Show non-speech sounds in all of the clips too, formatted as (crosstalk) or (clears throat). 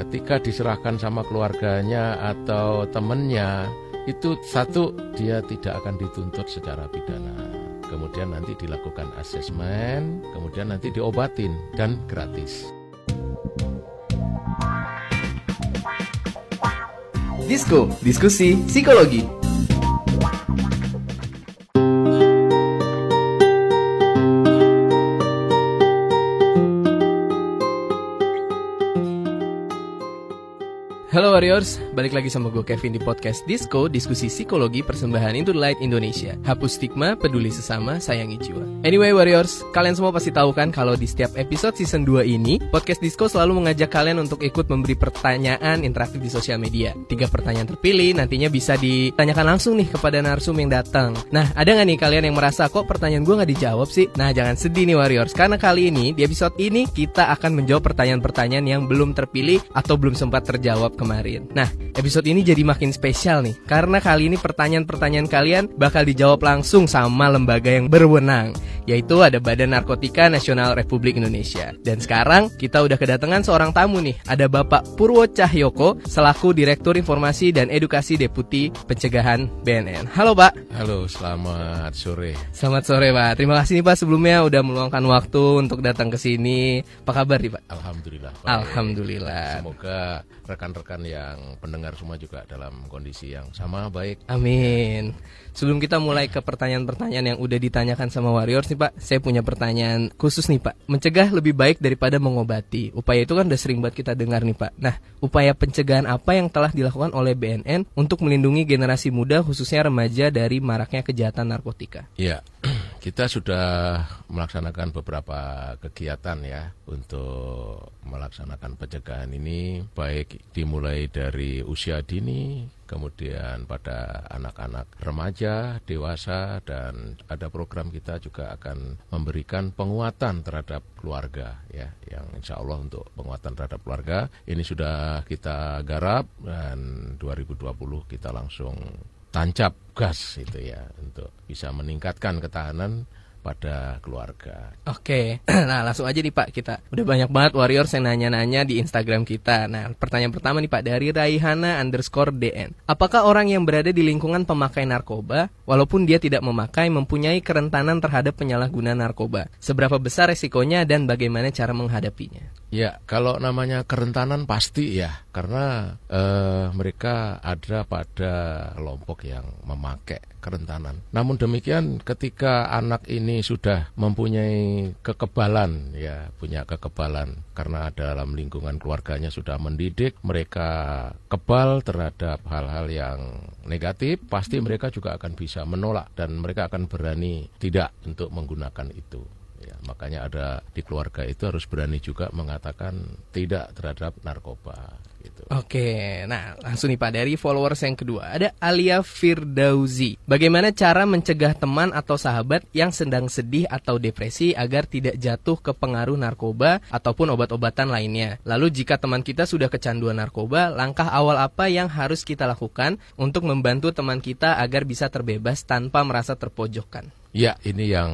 ketika diserahkan sama keluarganya atau temennya itu satu dia tidak akan dituntut secara pidana kemudian nanti dilakukan asesmen kemudian nanti diobatin dan gratis Disko, diskusi psikologi. Halo Warriors, balik lagi sama gue Kevin di podcast Disco, diskusi psikologi persembahan Into Light Indonesia. Hapus stigma, peduli sesama, sayangi jiwa. Anyway Warriors, kalian semua pasti tahu kan kalau di setiap episode season 2 ini, podcast Disco selalu mengajak kalian untuk ikut memberi pertanyaan interaktif di sosial media. Tiga pertanyaan terpilih nantinya bisa ditanyakan langsung nih kepada narsum yang datang. Nah, ada nggak nih kalian yang merasa kok pertanyaan gue nggak dijawab sih? Nah, jangan sedih nih Warriors, karena kali ini di episode ini kita akan menjawab pertanyaan-pertanyaan yang belum terpilih atau belum sempat terjawab kemarin. Nah, episode ini jadi makin spesial nih karena kali ini pertanyaan-pertanyaan kalian bakal dijawab langsung sama lembaga yang berwenang, yaitu ada Badan Narkotika Nasional Republik Indonesia. Dan sekarang kita udah kedatangan seorang tamu nih, ada Bapak Purwo Cahyoko selaku Direktur Informasi dan Edukasi Deputi Pencegahan BNN. Halo, Pak. halo selamat sore Selamat sore, Pak. Terima kasih nih, Pak sebelumnya udah meluangkan waktu untuk datang ke sini. Apa kabar nih, Pak? alhamdulillah baik. Alhamdulillah. semoga rekan-rekan yang pendengar semua juga dalam kondisi yang sama baik Amin. Sebelum kita mulai ke pertanyaan-pertanyaan yang udah ditanyakan sama Warriors nih Pak, saya punya pertanyaan khusus nih Pak. Mencegah lebih baik daripada mengobati. Upaya itu kan udah sering banget kita dengar nih Pak. Nah, upaya pencegahan apa yang telah dilakukan oleh BNN untuk melindungi generasi muda khususnya remaja dari maraknya kejahatan narkotika? Ya, kita sudah melaksanakan beberapa kegiatan ya untuk melaksanakan pencegahan ini baik dimulai dari usia dini, kemudian pada anak-anak remaja, dewasa dan ada program kita juga akan memberikan penguatan terhadap keluarga ya yang insya Allah untuk penguatan terhadap keluarga. Ini sudah kita garap dan 2020 kita langsung tancap gas itu ya untuk bisa meningkatkan ketahanan pada keluarga. Oke, (clears throat) nah langsung aja nih Pak kita udah banyak banget warriors yang nanya-nanya di Instagram kita. Nah pertanyaan pertama nih Pak dari Raihana underscore DN. Apakah orang yang berada di lingkungan pemakai narkoba, walaupun dia tidak memakai, mempunyai kerentanan terhadap penyalahgunaan narkoba? Seberapa besar resikonya dan bagaimana cara menghadapinya? Ya, kalau namanya kerentanan pasti ya, karena eh, mereka ada pada kelompok yang memakai kerentanan. Namun demikian, ketika anak ini sudah mempunyai kekebalan, ya punya kekebalan karena dalam lingkungan keluarganya sudah mendidik, mereka kebal terhadap hal-hal yang negatif, pasti mereka juga akan bisa menolak dan mereka akan berani tidak untuk menggunakan itu. Ya, makanya ada di keluarga itu harus berani juga mengatakan tidak terhadap narkoba gitu. Oke, nah langsung nih Pak dari followers yang kedua ada Alia Firdauzi. Bagaimana cara mencegah teman atau sahabat yang sedang sedih atau depresi agar tidak jatuh ke pengaruh narkoba ataupun obat-obatan lainnya? Lalu jika teman kita sudah kecanduan narkoba, langkah awal apa yang harus kita lakukan untuk membantu teman kita agar bisa terbebas tanpa merasa terpojokkan? Ya, ini yang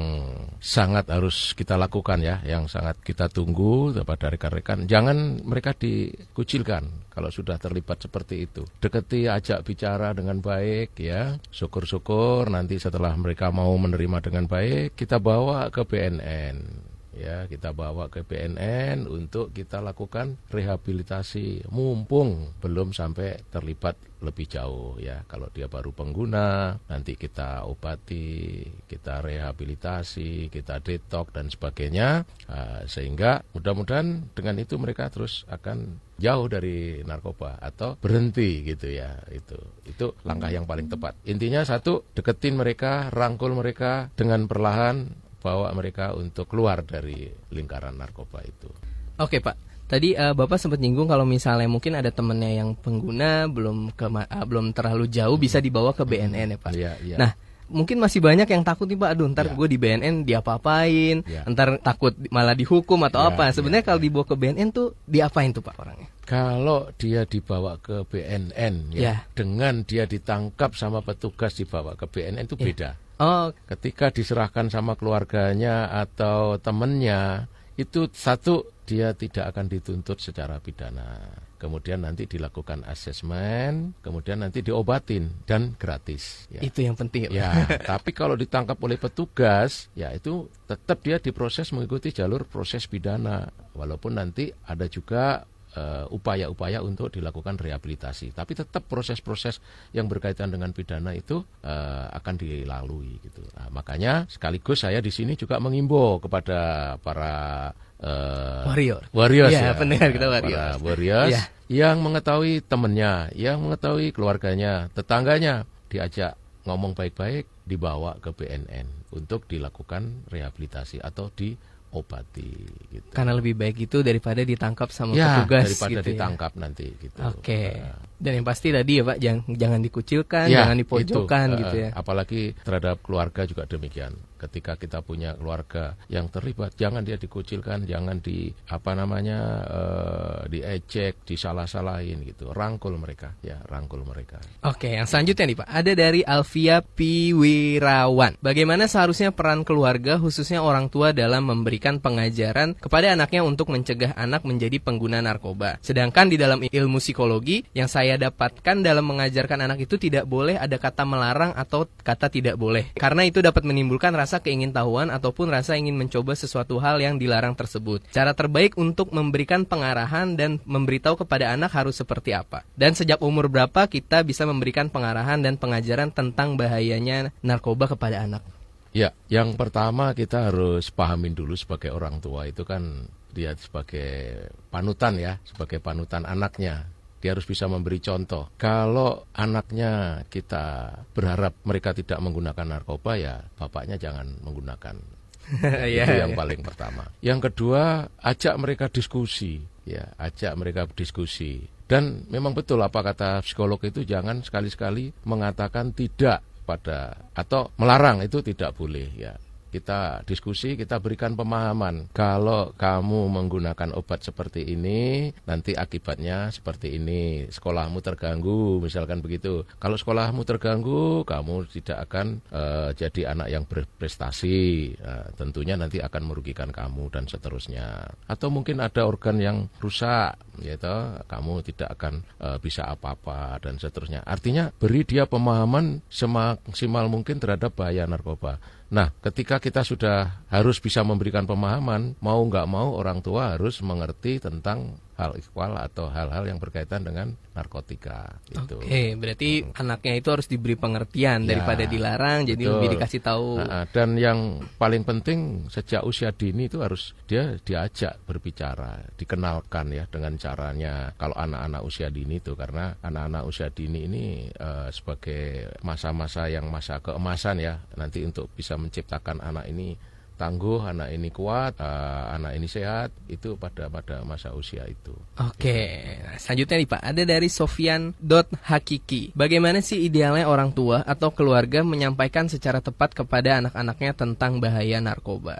sangat harus kita lakukan ya, yang sangat kita tunggu kepada rekan-rekan. Jangan mereka dikucilkan kalau sudah terlibat seperti itu. Deketi, ajak bicara dengan baik ya. Syukur-syukur nanti setelah mereka mau menerima dengan baik, kita bawa ke BNN ya kita bawa ke BNN untuk kita lakukan rehabilitasi. Mumpung belum sampai terlibat lebih jauh ya. Kalau dia baru pengguna nanti kita obati kita rehabilitasi kita detok dan sebagainya. Uh, sehingga mudah-mudahan dengan itu mereka terus akan jauh dari narkoba atau berhenti gitu ya. Itu itu langkah yang paling tepat. Intinya satu deketin mereka rangkul mereka dengan perlahan bawa mereka untuk keluar dari lingkaran narkoba itu. Oke Pak, tadi uh, Bapak sempat nyinggung kalau misalnya mungkin ada temennya yang pengguna belum ke uh, belum terlalu jauh bisa dibawa ke BNN ya Pak. Iya, iya. Nah mungkin masih banyak yang takut nih Pak, aduh ntar Ya. gue di BNN diapa-apain, Ya. ntar takut malah dihukum atau Ya, apa. Sebenarnya ya, kalau ya. dibawa ke BNN tuh diapain tuh Pak orangnya? Kalau dia dibawa ke BNN ya, Ya. dengan dia ditangkap sama petugas dibawa ke BNN itu Ya. beda. Oh, Ketika diserahkan sama keluarganya atau temennya itu satu dia tidak akan dituntut secara pidana. Kemudian nanti dilakukan asesmen, kemudian nanti diobatin dan gratis. Ya. Itu yang penting. Ya, (laughs) tapi kalau ditangkap oleh petugas, ya itu tetap dia diproses mengikuti jalur proses pidana. Walaupun nanti ada juga upaya-upaya uh, untuk dilakukan rehabilitasi. Tapi tetap proses-proses yang berkaitan dengan pidana itu uh, akan dilalui gitu. Nah, makanya sekaligus saya di sini juga mengimbau kepada para uh, warrior, warriors ya, ya pendengar kita warriors, para warriors ya. yang mengetahui temannya, yang mengetahui keluarganya, tetangganya diajak ngomong baik-baik, dibawa ke BNN untuk dilakukan rehabilitasi atau di obati gitu. Karena lebih baik itu daripada ditangkap sama ya, petugas daripada gitu ya. ditangkap ya? nanti gitu. Oke. Okay. Uh, dan yang pasti tadi ya Pak, jangan jangan dikucilkan, ya, jangan dipojokkan itu, uh, gitu ya. Apalagi terhadap keluarga juga demikian. Ketika kita punya keluarga yang terlibat, jangan dia dikucilkan, jangan di apa namanya uh, diejek, disalah-salahin gitu. Rangkul mereka, ya rangkul mereka. Oke, yang selanjutnya nih Pak, ada dari Alvia Piwirawan. Bagaimana seharusnya peran keluarga khususnya orang tua dalam memberikan pengajaran kepada anaknya untuk mencegah anak menjadi pengguna narkoba. Sedangkan di dalam ilmu psikologi yang saya dapatkan dalam mengajarkan anak itu tidak boleh ada kata melarang atau kata tidak boleh. Karena itu dapat menimbulkan rasa keingintahuan ataupun rasa ingin mencoba sesuatu hal yang dilarang tersebut. Cara terbaik untuk memberikan pengarahan dan memberitahu kepada anak harus seperti apa. Dan sejak umur berapa kita bisa memberikan pengarahan dan pengajaran tentang bahayanya narkoba kepada anak. Ya, yang pertama kita harus pahamin dulu sebagai orang tua itu kan dia sebagai panutan ya, sebagai panutan anaknya dia harus bisa memberi contoh. Kalau anaknya kita berharap mereka tidak menggunakan narkoba ya bapaknya jangan menggunakan. (laughs) Iya, itu yang iya. paling pertama. Yang kedua, ajak mereka diskusi, ya, ajak mereka diskusi. Dan memang betul apa kata psikolog itu jangan sekali-sekali mengatakan tidak pada atau melarang itu tidak boleh ya kita diskusi, kita berikan pemahaman. Kalau kamu menggunakan obat seperti ini, nanti akibatnya seperti ini. Sekolahmu terganggu, misalkan begitu. Kalau sekolahmu terganggu, kamu tidak akan uh, jadi anak yang berprestasi. Uh, tentunya nanti akan merugikan kamu dan seterusnya. Atau mungkin ada organ yang rusak, yaitu kamu tidak akan uh, bisa apa-apa dan seterusnya. Artinya beri dia pemahaman semaksimal mungkin terhadap bahaya narkoba. Nah, ketika kita sudah harus bisa memberikan pemahaman, mau nggak mau orang tua harus mengerti tentang hal ikhwal atau hal-hal yang berkaitan dengan narkotika. Gitu. Oke, berarti hmm. anaknya itu harus diberi pengertian ya, daripada dilarang, jadi betul. lebih dikasih tahu. Nah, dan yang paling penting sejak usia dini itu harus dia diajak berbicara, dikenalkan ya dengan caranya. Kalau anak-anak usia dini itu karena anak-anak usia dini ini uh, sebagai masa-masa yang masa keemasan ya, nanti untuk bisa menciptakan anak ini tangguh, anak ini kuat, uh, anak ini sehat, itu pada pada masa usia itu. Oke, nah, selanjutnya nih Pak, ada dari Sofian dot Hakiki. Bagaimana sih idealnya orang tua atau keluarga menyampaikan secara tepat kepada anak-anaknya tentang bahaya narkoba?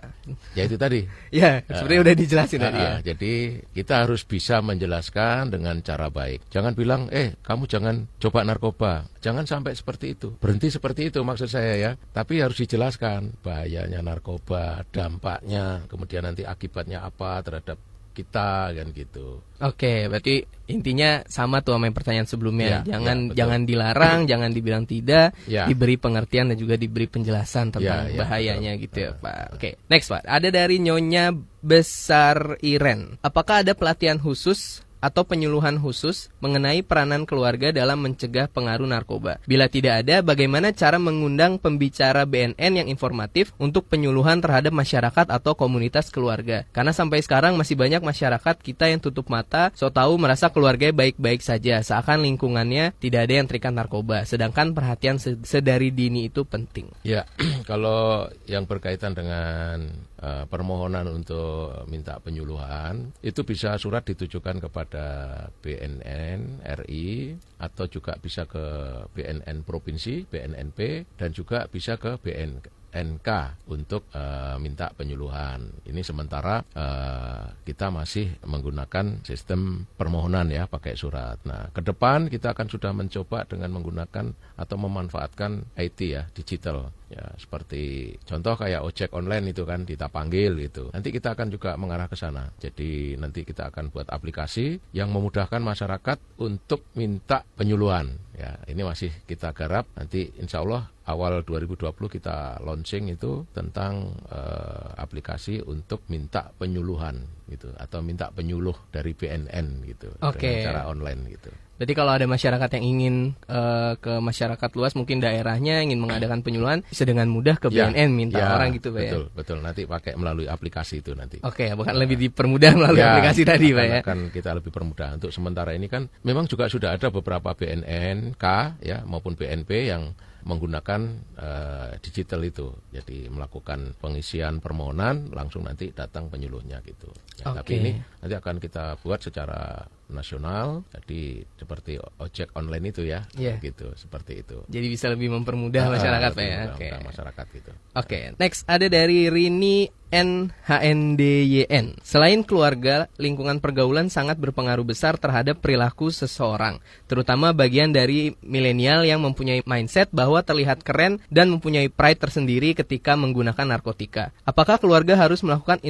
Ya itu tadi. (laughs) ya, sebenarnya uh, udah dijelasin uh, tadi ya. Jadi kita harus bisa menjelaskan dengan cara baik. Jangan bilang, eh kamu jangan coba narkoba. Jangan sampai seperti itu. Berhenti seperti itu maksud saya ya. Tapi harus dijelaskan bahayanya narkoba, dampaknya, kemudian nanti akibatnya apa terhadap kita kan gitu. Oke, berarti intinya sama tuh sama yang pertanyaan sebelumnya. Ya, jangan ya, jangan dilarang, jangan dibilang tidak, ya. diberi pengertian dan juga diberi penjelasan tentang ya, ya, bahayanya betul. gitu ya, Pak. Oke, next Pak. Ada dari Nyonya Besar Iren. Apakah ada pelatihan khusus atau penyuluhan khusus mengenai peranan keluarga dalam mencegah pengaruh narkoba. Bila tidak ada, bagaimana cara mengundang pembicara BNN yang informatif untuk penyuluhan terhadap masyarakat atau komunitas keluarga? Karena sampai sekarang masih banyak masyarakat kita yang tutup mata, so tahu merasa keluarga baik-baik saja, seakan lingkungannya tidak ada yang terikat narkoba. Sedangkan perhatian sedari dini itu penting. Ya, (clears throat) kalau yang berkaitan dengan uh, permohonan untuk minta penyuluhan itu bisa surat ditujukan kepada BNN RI atau juga bisa ke BNN provinsi BNNP dan juga bisa ke BN NK untuk uh, minta penyuluhan. Ini sementara uh, kita masih menggunakan sistem permohonan ya pakai surat. Nah, ke depan kita akan sudah mencoba dengan menggunakan atau memanfaatkan IT ya, digital. Ya seperti contoh kayak ojek online itu kan kita panggil gitu. Nanti kita akan juga mengarah ke sana. Jadi nanti kita akan buat aplikasi yang memudahkan masyarakat untuk minta penyuluhan. Ya ini masih kita garap. Nanti insya Allah awal 2020 kita launching itu tentang uh, aplikasi untuk minta penyuluhan gitu atau minta penyuluh dari BNN gitu okay. dengan cara online gitu. Jadi kalau ada masyarakat yang ingin uh, ke masyarakat luas mungkin daerahnya ingin mengadakan penyuluhan bisa dengan mudah ke BNN ya, minta ya, orang gitu Pak betul, ya. Betul, nanti pakai melalui aplikasi itu nanti. Oke, okay, bukan ya. lebih dipermudah melalui ya, aplikasi tadi Pak ya. Kan kita lebih permudah untuk sementara ini kan memang juga sudah ada beberapa BNN K ya maupun BNP yang menggunakan uh, digital itu. Jadi melakukan pengisian permohonan langsung nanti datang penyuluhnya gitu. Ya, okay. Tapi ini nanti akan kita buat secara nasional jadi seperti ojek online itu ya yeah. gitu seperti itu jadi bisa lebih mempermudah ah, masyarakat ya oke okay. masyarakat gitu oke okay. next ada dari Rini NHNDYN. Selain keluarga, lingkungan pergaulan sangat berpengaruh besar terhadap perilaku seseorang, terutama bagian dari milenial yang mempunyai mindset bahwa terlihat keren dan mempunyai pride tersendiri ketika menggunakan narkotika. Apakah keluarga harus melakukan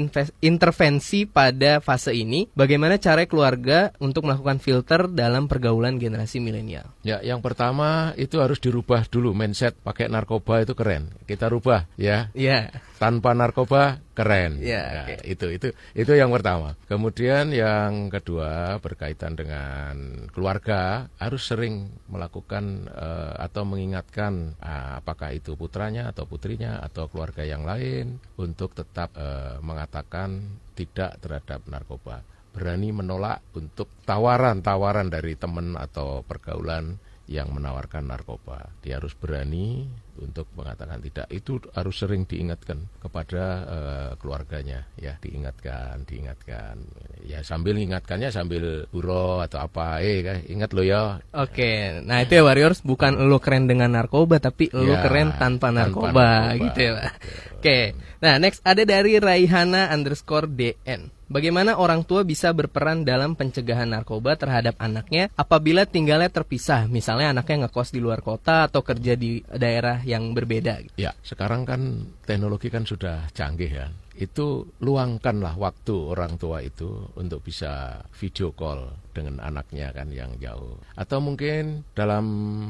intervensi pada fase ini? Bagaimana cara keluarga untuk melakukan filter dalam pergaulan generasi milenial? Ya, yang pertama itu harus dirubah dulu mindset pakai narkoba itu keren. Kita rubah ya. Iya. Tanpa narkoba keren. Ya, ya okay. itu itu itu yang pertama. Kemudian yang kedua berkaitan dengan keluarga harus sering melakukan uh, atau mengingatkan uh, apakah itu putranya atau putrinya atau keluarga yang lain untuk tetap uh, mengatakan tidak terhadap narkoba. Berani menolak untuk tawaran-tawaran dari teman atau pergaulan yang menawarkan narkoba. Dia harus berani untuk mengatakan tidak. Itu harus sering diingatkan kepada uh, keluarganya, ya diingatkan, diingatkan. Ya sambil ingatkannya sambil buro atau apa, eh ingat lo ya. Oke, nah itu ya Warriors bukan lo keren dengan narkoba tapi lo ya, keren tanpa narkoba, tanpa narkoba gitu ya Pak. Oke, nah next ada dari Raihana underscore DN. Bagaimana orang tua bisa berperan dalam pencegahan narkoba terhadap anaknya apabila tinggalnya terpisah, misalnya anaknya ngekos di luar kota atau kerja di daerah yang berbeda? Ya, sekarang kan teknologi kan sudah canggih ya itu luangkanlah waktu orang tua itu untuk bisa video call dengan anaknya kan yang jauh. Atau mungkin dalam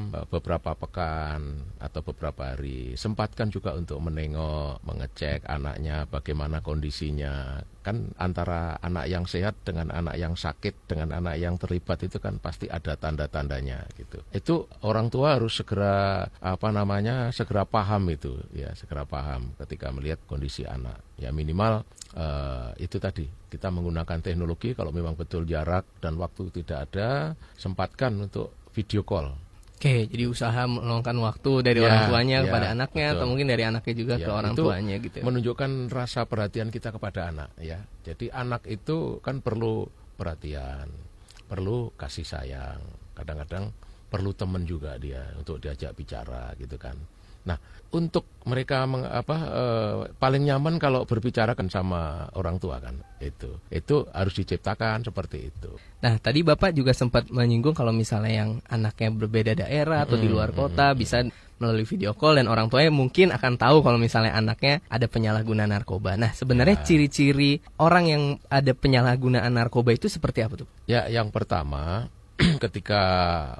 eh, beberapa pekan atau beberapa hari sempatkan juga untuk menengok mengecek anaknya bagaimana kondisinya. Kan antara anak yang sehat dengan anak yang sakit dengan anak yang terlibat itu kan pasti ada tanda-tandanya gitu. Itu orang tua harus segera apa namanya segera paham itu. Ya segera paham ketika melihat kondisi anak. Ya minimal uh, itu tadi kita menggunakan teknologi kalau memang betul jarak dan waktu tidak ada sempatkan untuk video call Oke, jadi usaha meluangkan waktu dari ya, orang tuanya ya, kepada anaknya betul. atau mungkin dari anaknya juga ya, ke orang itu tuanya gitu. Ya. Menunjukkan rasa perhatian kita kepada anak ya. Jadi anak itu kan perlu perhatian, perlu kasih sayang. Kadang-kadang perlu teman juga dia untuk diajak bicara gitu kan. Nah, untuk mereka meng, apa e, paling nyaman kalau berbicara kan sama orang tua kan itu itu harus diciptakan seperti itu. Nah tadi bapak juga sempat menyinggung kalau misalnya yang anaknya berbeda daerah atau hmm, di luar kota hmm, bisa melalui video call dan orang tuanya mungkin akan tahu kalau misalnya anaknya ada penyalahgunaan narkoba. Nah sebenarnya ya. ciri-ciri orang yang ada penyalahgunaan narkoba itu seperti apa tuh? Ya yang pertama (clears throat) ketika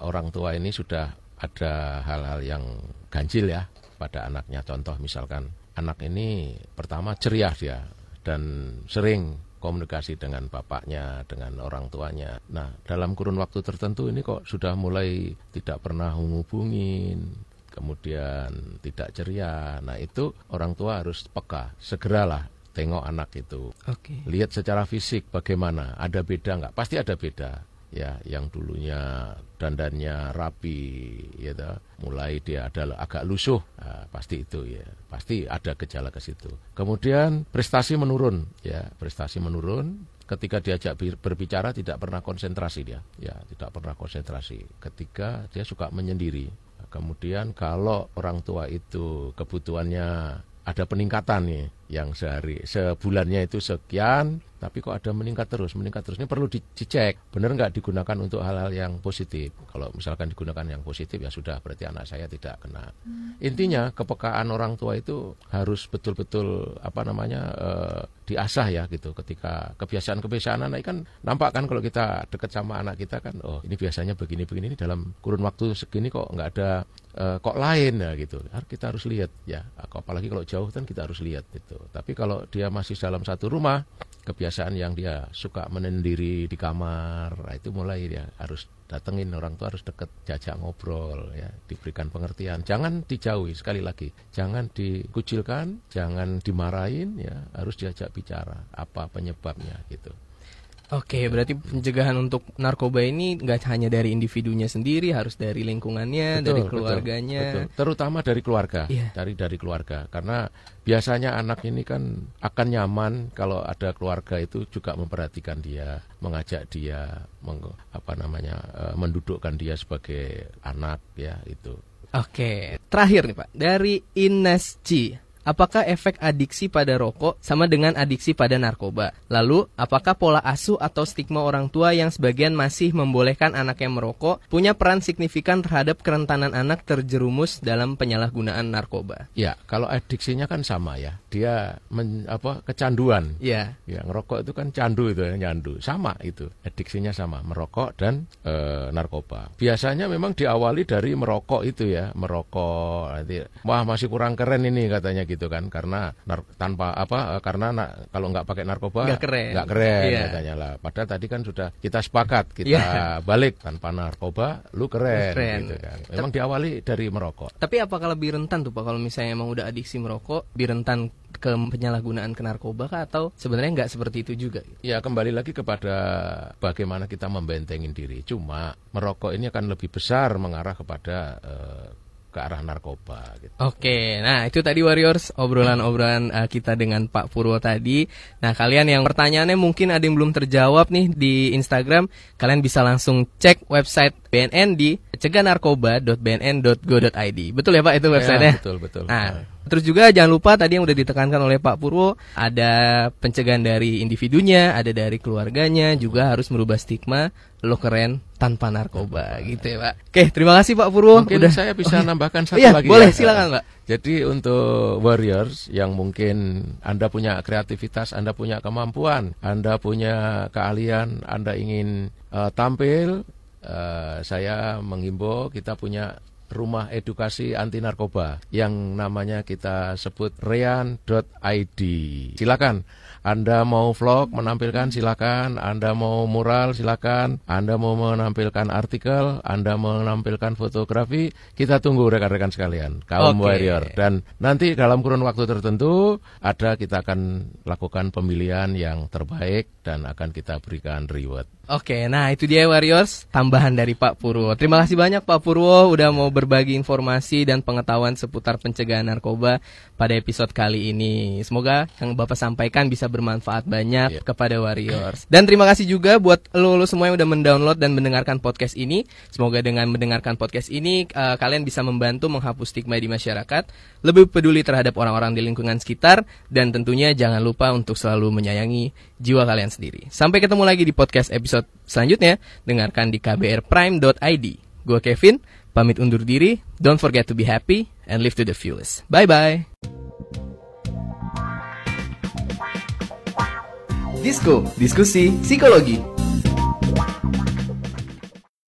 orang tua ini sudah ada hal-hal yang ganjil ya pada anaknya. Contoh misalkan anak ini pertama ceria dia dan sering komunikasi dengan bapaknya, dengan orang tuanya. Nah, dalam kurun waktu tertentu ini kok sudah mulai tidak pernah menghubungin, kemudian tidak ceria. Nah, itu orang tua harus peka, segeralah tengok anak itu. Okay. Lihat secara fisik bagaimana, ada beda nggak? Pasti ada beda ya yang dulunya dandannya rapi ya mulai dia adalah agak lusuh. Nah, pasti itu ya. Pasti ada gejala ke situ. Kemudian prestasi menurun ya. Prestasi menurun. Ketika diajak berbicara tidak pernah konsentrasi dia ya. Tidak pernah konsentrasi. Ketika dia suka menyendiri. Kemudian kalau orang tua itu kebutuhannya ada peningkatan nih yang sehari sebulannya itu sekian tapi kok ada meningkat terus meningkat terus. Ini perlu dicek. Benar nggak digunakan untuk hal-hal yang positif? Kalau misalkan digunakan yang positif ya sudah berarti anak saya tidak kena. Hmm. intinya kepekaan orang tua itu harus betul-betul apa namanya uh, diasah ya gitu. Ketika kebiasaan-kebiasaan anak kan nampak kan kalau kita deket sama anak kita kan oh ini biasanya begini-begini ini dalam kurun waktu segini kok nggak ada uh, kok lain ya gitu. Kita harus lihat ya. Apalagi kalau jauh kan kita harus lihat itu tapi kalau dia masih dalam satu rumah kebiasaan yang dia suka menendiri di kamar nah, itu mulai dia harus datengin orang tua harus deket jajak ngobrol ya diberikan pengertian. Jangan dijauhi sekali lagi jangan dikucilkan jangan dimarahin ya harus diajak bicara apa penyebabnya gitu Oke, berarti pencegahan untuk narkoba ini nggak hanya dari individunya sendiri, harus dari lingkungannya, betul, dari keluarganya. Betul, betul. Terutama dari keluarga, yeah. dari dari keluarga. Karena biasanya anak ini kan akan nyaman kalau ada keluarga itu juga memperhatikan dia, mengajak dia, meng, apa namanya, uh, mendudukkan dia sebagai anak ya itu. Oke, terakhir nih Pak, dari Ines C apakah efek adiksi pada rokok sama dengan adiksi pada narkoba? Lalu, apakah pola asuh atau stigma orang tua yang sebagian masih membolehkan anaknya merokok punya peran signifikan terhadap kerentanan anak terjerumus dalam penyalahgunaan narkoba? Ya, kalau adiksinya kan sama ya. Dia men, apa kecanduan. Ya. Ya, ngerokok itu kan candu itu ya, nyandu. Sama itu. Adiksinya sama, merokok dan e, narkoba. Biasanya memang diawali dari merokok itu ya, merokok nanti wah masih kurang keren ini katanya gitu gitu kan karena nar tanpa apa karena na kalau nggak pakai narkoba nggak keren, gak keren yeah. katanya lah. Padahal tadi kan sudah kita sepakat kita yeah. (laughs) balik tanpa narkoba lu keren, keren. gitu kan. Memang diawali dari merokok. Tapi apakah lebih rentan tuh Pak kalau misalnya emang udah adiksi merokok, lebih rentan ke penyalahgunaan ke narkoba kah atau sebenarnya nggak seperti itu juga? Ya kembali lagi kepada bagaimana kita membentengin diri. Cuma merokok ini akan lebih besar mengarah kepada uh, ke arah narkoba. Gitu. Oke, nah itu tadi Warriors obrolan-obrolan uh, kita dengan Pak Purwo tadi. Nah kalian yang pertanyaannya mungkin ada yang belum terjawab nih di Instagram, kalian bisa langsung cek website BNN di cegahnarkoba.bnn.go.id. Betul ya Pak itu websitenya? Ya, betul betul. Nah, terus juga jangan lupa tadi yang udah ditekankan oleh Pak Purwo ada pencegahan dari individunya, ada dari keluarganya, juga harus merubah stigma lo keren tanpa narkoba gitu ya Pak. Oke, terima kasih Pak Purwo. Mungkin udah saya bisa oh, nambahkan satu iya, lagi. Boleh, ya. silakan Pak. Jadi untuk warriors yang mungkin Anda punya kreativitas, Anda punya kemampuan, Anda punya keahlian, Anda ingin uh, tampil, uh, saya menghimbau kita punya rumah edukasi anti narkoba yang namanya kita sebut rean.id. Silakan anda mau vlog menampilkan silakan, Anda mau mural silakan, Anda mau menampilkan artikel, Anda mau menampilkan fotografi, kita tunggu rekan-rekan sekalian, kaum okay. warrior. Dan nanti dalam kurun waktu tertentu ada kita akan lakukan pemilihan yang terbaik dan akan kita berikan reward. Oke, nah itu dia Warriors, tambahan dari Pak Purwo. Terima kasih banyak Pak Purwo udah mau berbagi informasi dan pengetahuan seputar pencegahan narkoba pada episode kali ini. Semoga yang Bapak sampaikan bisa bermanfaat banyak yeah. kepada Warriors. Dan terima kasih juga buat lo, lo semua yang udah mendownload dan mendengarkan podcast ini. Semoga dengan mendengarkan podcast ini uh, kalian bisa membantu menghapus stigma di masyarakat, lebih peduli terhadap orang-orang di lingkungan sekitar dan tentunya jangan lupa untuk selalu menyayangi jiwa kalian sendiri. Sampai ketemu lagi di podcast episode selanjutnya, dengarkan di kbrprime.id. Gue Kevin, pamit undur diri. Don't forget to be happy and live to the fullest. Bye-bye. Disko, diskusi psikologi.